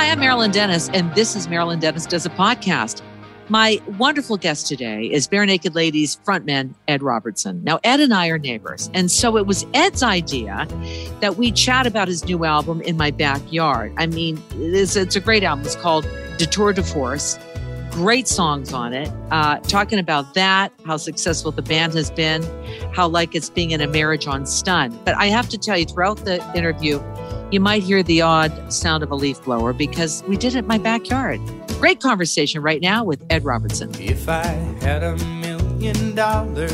Hi, I'm Marilyn Denis, and this is Marilyn Denis Does a Podcast. My wonderful guest today is Barenaked Ladies frontman Ed Robertson. Now, Ed and I are neighbors, and so it was Ed's idea that we chat about his new album in my backyard. I mean, it's, it's a great album. It's called Detour de Force. Great songs on it. Uh, talking about that, how successful the band has been, how like it's being in a marriage on stun. But I have to tell you, throughout the interview, you might hear the odd sound of a leaf blower because we did it in my backyard. Great conversation right now with Ed Robertson. If I had a million dollars,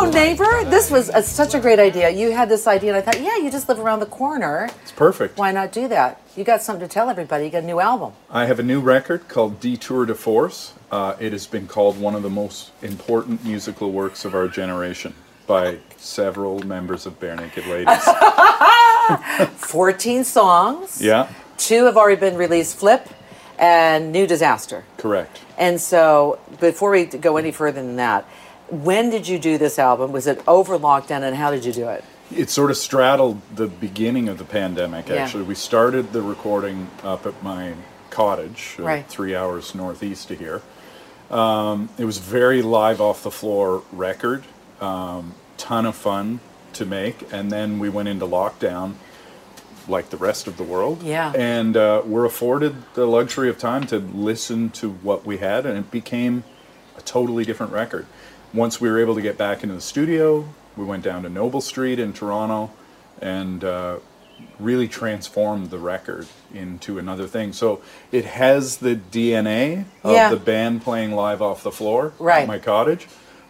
Hello, neighbor. This was a, such a great idea. You had this idea, and I thought, yeah, you just live around the corner. It's perfect. Why not do that? You got something to tell everybody. You got a new album. I have a new record called Detour de Force. Uh, it has been called one of the most important musical works of our generation by several members of Barenaked Ladies. 14 songs. yeah, Two have already been released Flip and New Disaster. correct. And so, before we go any further than that, when did you do this album? Was it over lockdown, and how did you do it? It sort of straddled the beginning of the pandemic, Yeah. actually. We started the recording up at my cottage, uh, Right. three hours northeast of here. Um, it was very live off the floor record, um, ton of fun to make. And then we went into lockdown like the rest of the world. Yeah. And uh, we're afforded the luxury of time to listen to what we had, and it became a totally different record. Once we were able to get back into the studio, we went down to Noble Street in Toronto and uh, really transformed the record into another thing. So it has the DNA of Yeah. the band playing live off the floor Right. at my cottage,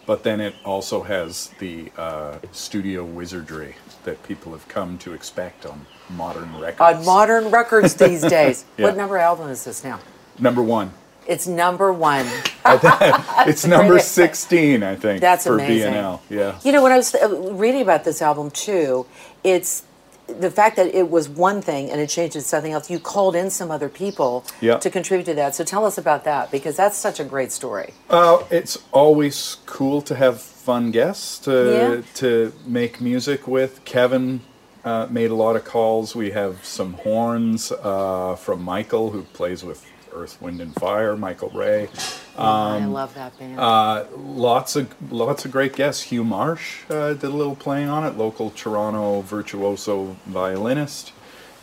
but then it also has the uh, studio wizardry that people have come to expect on modern records. On modern records these days. Yeah. What number album is this now? Number one. It's number one. It's number great. 16, I think, That's for amazing. BNL. Yeah. You know, when I was uh, reading about this album too, it's the fact that it was one thing and it changed to something else. You called in some other people Yeah. to contribute to that. So tell us about that because that's such a great story. Uh, it's always cool to have fun guests to Yeah. to make music with. Kevin uh, made a lot of calls. We have some horns uh, from Michael, who plays with Earth, Wind, and Fire. Michael Ray. I love that band. Um, Uh, lots of lots of great guests. Hugh Marsh uh, did a little playing on it. Local Toronto virtuoso violinist.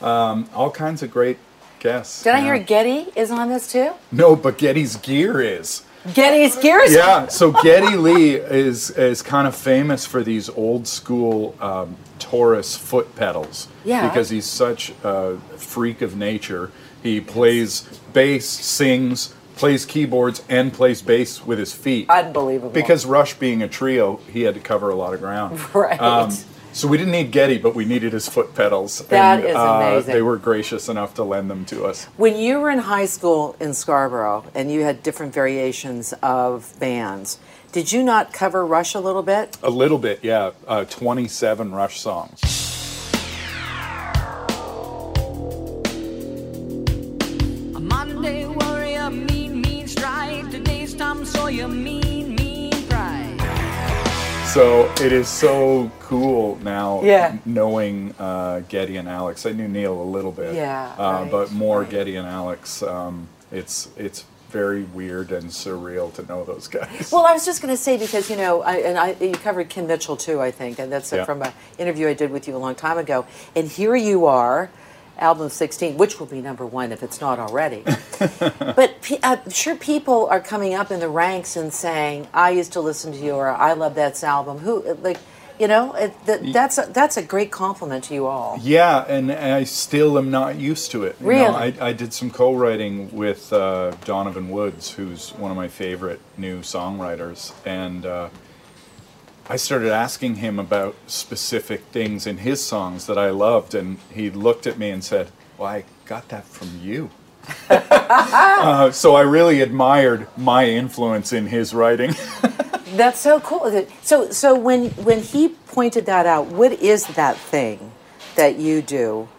Um, all kinds of great guests. Did I hear know. Geddy is on this too? No, but Geddy's gear is. Geddy's gear is. Yeah, so Geddy Lee is is kind of famous for these old school um, Taurus foot pedals. Yeah. Because he's such a freak of nature. He plays bass, sings, plays keyboards, and plays bass with his feet. Unbelievable. Because Rush being a trio, he had to cover a lot of ground. Right. Um, so we didn't need Geddy, but we needed his foot pedals. That and, is uh, amazing. They were gracious enough to lend them to us. When you were in high school in Scarborough and you had different variations of bands, did you not cover Rush a little bit? A little bit, yeah. Uh, 27 Rush songs. So it is so cool now Yeah. knowing uh, Geddy and Alex. I knew Neil a little bit, Yeah, uh, right, but more right. Geddy and Alex. Um, it's it's very weird and surreal to know those guys. Well, I was just going to say because you know, I, and I, you covered Kim Mitchell too, I think, and that's Yeah. from an interview I did with you a long time ago. And here you are, album 16, which will be number one if it's not already. but pe- I'm sure people are coming up in the ranks and saying, "I used to listen to you," or "I love that album." Who like, you know, it, that, that's a, that's a great compliment to you all. Yeah, and I still am not used to it. You know, Really? I, I did some co-writing with uh, Donovan Woods, who's one of my favorite new songwriters, and uh, I started asking him about specific things in his songs that I loved, and he looked at me and said, "Well, I got that from you." uh, so I really admired my influence in his writing. That's so cool. So so when when he pointed that out, what is that thing that you do?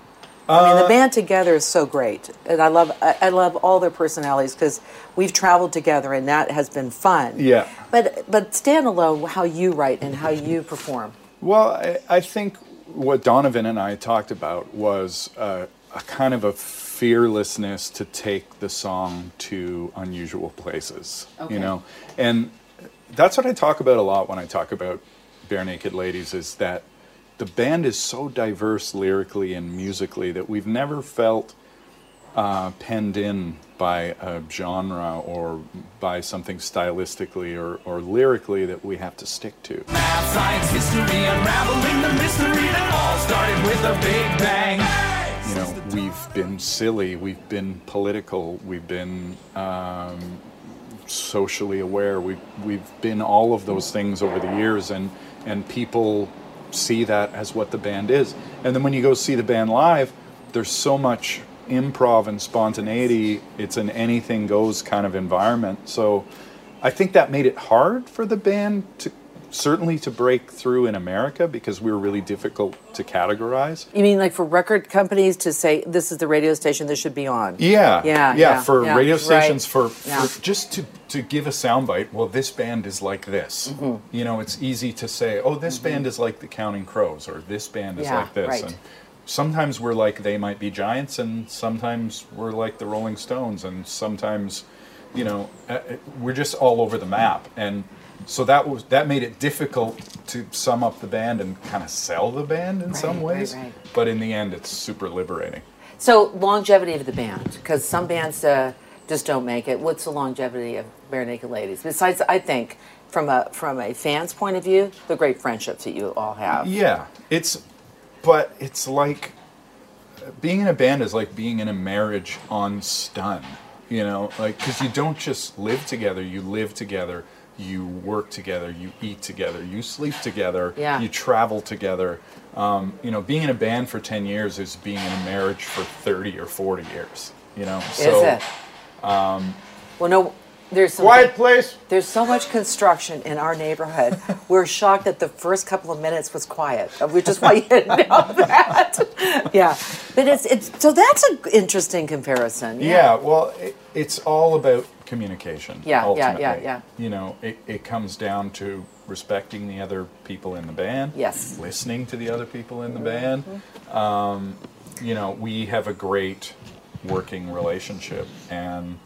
I mean, Uh, the band together is so great, and I love I, I love all their personalities because we've traveled together, and that has been fun. Yeah. But but standalone, how you write and how you perform. Well, I, I think what Donovan and I talked about was uh, a kind of a fearlessness to take the song to unusual places, Okay. you know, and that's what I talk about a lot when I talk about Barenaked Ladies is that the band is so diverse lyrically and musically that we've never felt uh, penned in by a genre or by something stylistically or, or lyrically that we have to stick to. Math, science, history, unraveling the mystery that all started with a big bang. you know, we've been silly, we've been political, we've been um, socially aware, we've, we've been all of those things over the years, and, and people see that as what the band is. And then when you go see the band live, there's so much improv and spontaneity, it's an anything goes kind of environment. So I think that made it hard for the band to certainly to break through in America because we were really difficult to categorize. You mean like for record companies to say this is the radio station this should be on? Yeah, Yeah, yeah. yeah, for yeah, radio right. stations, for, Yeah. for just to to give a soundbite. Well, this band is like this. Mm-hmm. You know, it's easy to say, oh, this band is like the Counting Crows, or this band is like this. right. And sometimes we're like they might be giants, and sometimes we're like the Rolling Stones, and sometimes, you know, uh, uh, we're just all over the map. And so that was that made it difficult to sum up the band and kind of sell the band in some Right, right, ways. right. But in the end, it's super liberating. So longevity of the band, because some bands uh, just don't make it. What's the longevity of Barenaked Ladies? Besides, I think from a from a fan's point of view, the great friendships that you all have. Yeah, it's, but it's like being in a band is like being in a marriage on stun. You know, like because you don't just live together; you live together, you work together, you eat together, you sleep together, Yeah. you travel together. Um, you know, being in a band for ten years is being in a marriage for thirty or forty years. You know, Is so it? Um, well, no. There's some, quiet place. There's so much construction in our neighborhood. We're shocked that the first couple of minutes was quiet. We just want you to know that. yeah, but it's it's so that's an interesting comparison. Yeah, well, it, it's all about communication. Yeah, yeah, ultimately. yeah, yeah. You know, it, it comes down to respecting the other people in the band. Yes. Listening to the other people in the band. Um, you know, we have a great working relationship, and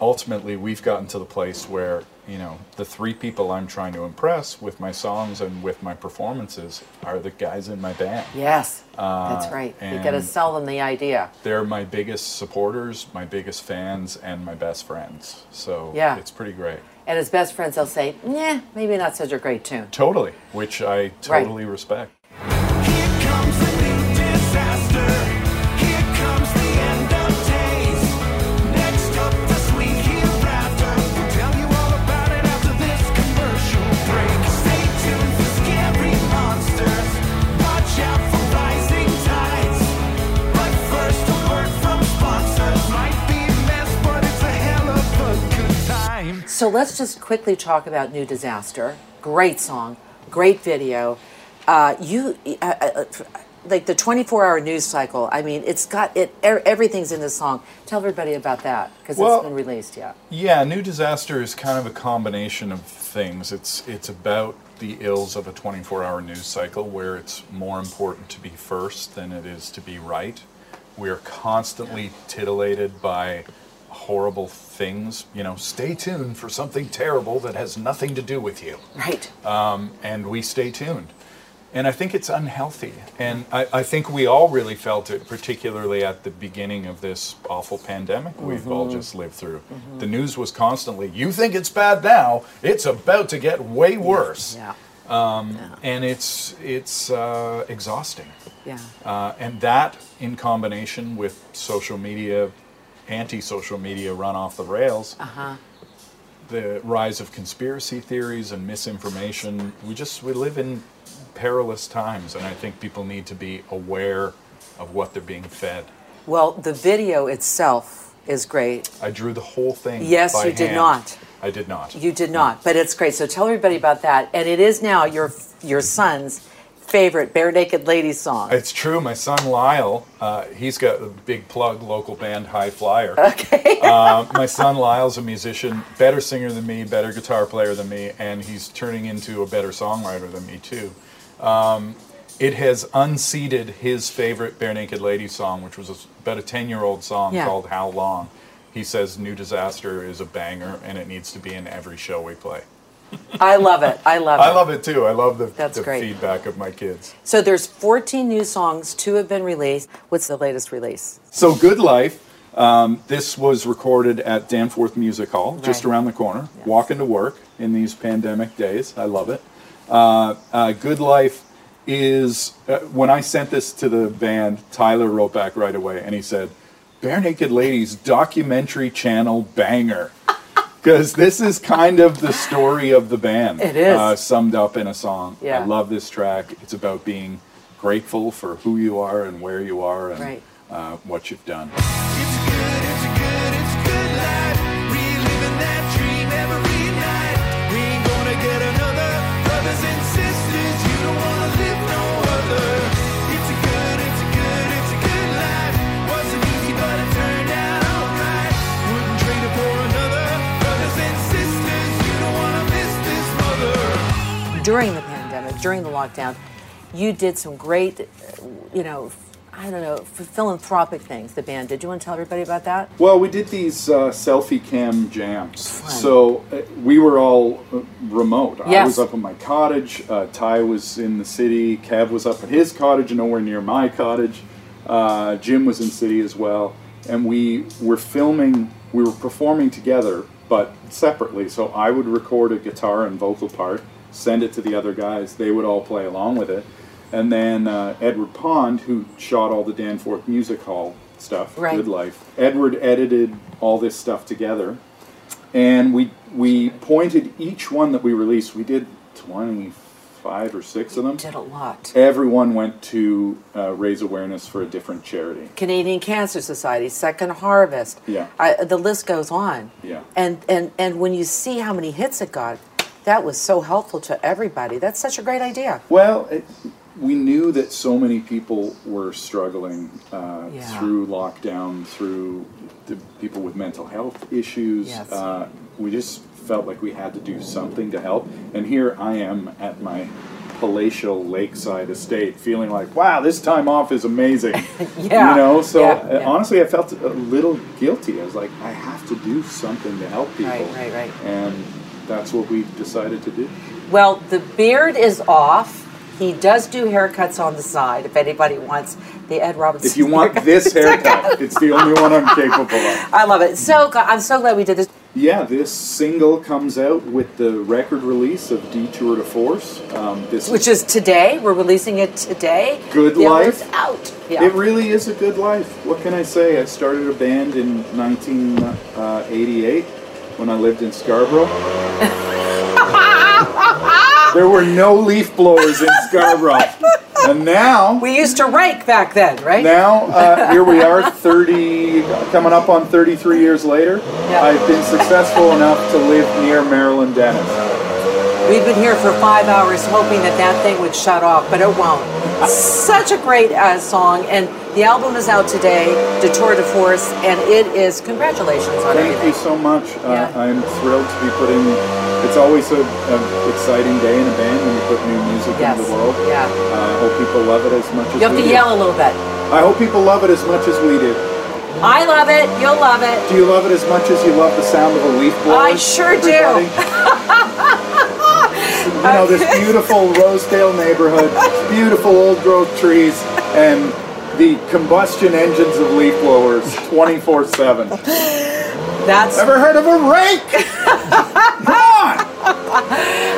ultimately, we've gotten to the place where you know the three people I'm trying to impress with my songs and with my performances are the guys in my band. Yes, that's right. You got to Uh, sell them the idea. they're my biggest supporters, my biggest fans, and my best friends. So Yeah. it's pretty great. And as best friends, they'll say, "Yeah, maybe not such a great tune." Totally, which I totally respect. So let's just quickly talk about New Disaster. Great song, great video. Uh, you uh, uh, like the 24-hour news cycle. I mean, it's got it. er- Everything's in the song. Tell everybody about that because Well- it's been released. Yeah. Yeah, New Disaster is kind of a combination of things. It's it's about the ills of a 24-hour news cycle where it's more important to be first than it is to be right. We're constantly titillated by horrible things. You know, stay tuned for something terrible that has nothing to do with you. Right. and we stay tuned. And I think it's unhealthy. And I, I think we all really felt it, particularly at the beginning of this awful pandemic we've all just lived through. The news was constantly, you think it's bad now, it's about to get way worse. Yeah. And it's, it's uh, exhausting. Yeah. Uh, and that, in combination with social media, anti social media run off the rails, Uh-huh. the rise of conspiracy theories and misinformation, we just we live in perilous times, and I think people need to be aware of what they're being fed. Well, the video itself is great. I drew the whole thing. Yes, you did not. I did not. You did not, but it's great. So tell everybody about that. And it is now your your son's favorite Barenaked Ladies song. It's true. My son Lyle, uh, he's got a big plug, local band High Flyer. Okay. uh, my son Lyle's a musician, better singer than me, better guitar player than me, and he's turning into a better songwriter than me too. Um, it has unseated his favorite Barenaked Ladies song, which was about a 10 year old song Yeah. called How Long. He says New Disaster is a banger and it needs to be in every show we play. I love it. I love it. I love it too. I love the, That's the great. feedback of my kids. So there's 14 new songs. Two have been released. What's the latest release? So, Good Life. Um, this was recorded at Danforth Music Hall, just around the corner. Yes. Walking to work in these pandemic days. I love it. Uh, uh, Good Life is, uh, when I sent this to the band, Tyler wrote back right away and he said, Barenaked Ladies documentary channel banger. Because this is kind of the story of the band. It is. Uh, summed up in a song. Yeah. I love this track. It's about being grateful for who you are and where you are and Right. uh, what you've done. During the pandemic, during the lockdown, you did some great, you know, I don't know, philanthropic things. The band did. You want to tell everybody about that? Well, we did these uh, selfie cam jams. Fun. So uh, we were all uh, remote. I was up in my cottage. Uh, Ty was in the city. Kev was up at his cottage, nowhere near my cottage. Uh, Jim was in city as well. And we were filming, we were performing together, but separately. So I would record a guitar and vocal part, send it to the other guys. They would all play along with it. And then uh, Edward Pond, who shot all the Danforth Music Hall stuff, Right. Good Life. Edward edited all this stuff together, and we we pointed each one that we released. We did twenty five or six of them. Did a lot. Everyone went to uh, raise awareness for a different charity. Canadian Cancer Society, Second Harvest. Yeah. I, the list goes on. Yeah. And and and when you see how many hits it got, that was so helpful to everybody. That's such a great idea. Well, it, we knew that so many people were struggling uh, Yeah. through lockdown, through the people with mental health issues. Yes. Uh, we just felt like we had to do something to help. And here I am at my palatial lakeside estate, feeling like, wow, this time off is amazing. Yeah. You know, so Yeah, uh, yeah. honestly, I felt a little guilty. I was like, I have to do something to help people. Right, right, right. And that's what we decided to do. Well, the beard is off. He does do haircuts on the side. If anybody wants the Ed Robertson, If you want haircut. this haircut, it's the only one I'm capable of. I love it. So I'm so glad we did this. Yeah, this single comes out with the record release of Detour de Force. Um, this Which is today. We're releasing it today. Good the Life. out. Yeah. It really is a good life. What can I say? I started a band in 1988 when I lived in Scarborough. there were no leaf blowers in Scarborough. And now, we used to rake back then, right? now uh, here we are 30 coming up on 33 years later Yeah. i've been successful enough to live near Marilyn Denis We've been here for five hours hoping that that thing would shut off, but it won't. Such a great uh, song, and the album is out today, Detour de Force, and it is congratulations on it. thank you so much uh, i'm thrilled to be putting it's always a, an exciting day in a band when you put new music Yes. into the world Yeah. uh, i hope people love it as much as You have we to do. yell a little bit. i hope people love it as much as we do I love it. You'll love it. do you love it as much as you love the sound of a leaf blower I sure do. everybody? you know this beautiful Rosedale neighborhood, beautiful old growth trees, and the combustion engines of leaf blowers 24 7. That's Ever heard of a rake? Come on!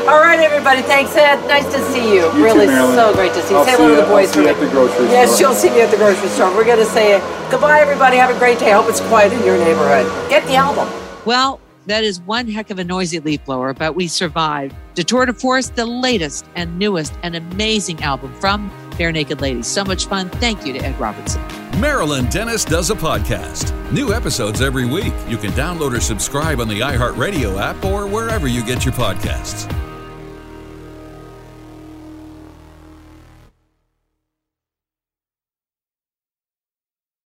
all right, everybody. Thanks, Ed. Nice to see you. You really, Marilyn. so great to see you. I'll say hello to the boys I'll for see you me. at the grocery Yes, store. you'll see me at the grocery store. We're going to say goodbye, everybody. Have a great day. I Hope it's quiet in your neighborhood. Get the album. Well, that is one heck of a noisy leaf blower, but we survived. Detour de Force, the latest and newest and amazing album from Barenaked Ladies. So much fun. Thank you to Ed Robertson. Marilyn Denis does a podcast. New episodes every week. You can download or subscribe on the iHeartRadio app or wherever you get your podcasts.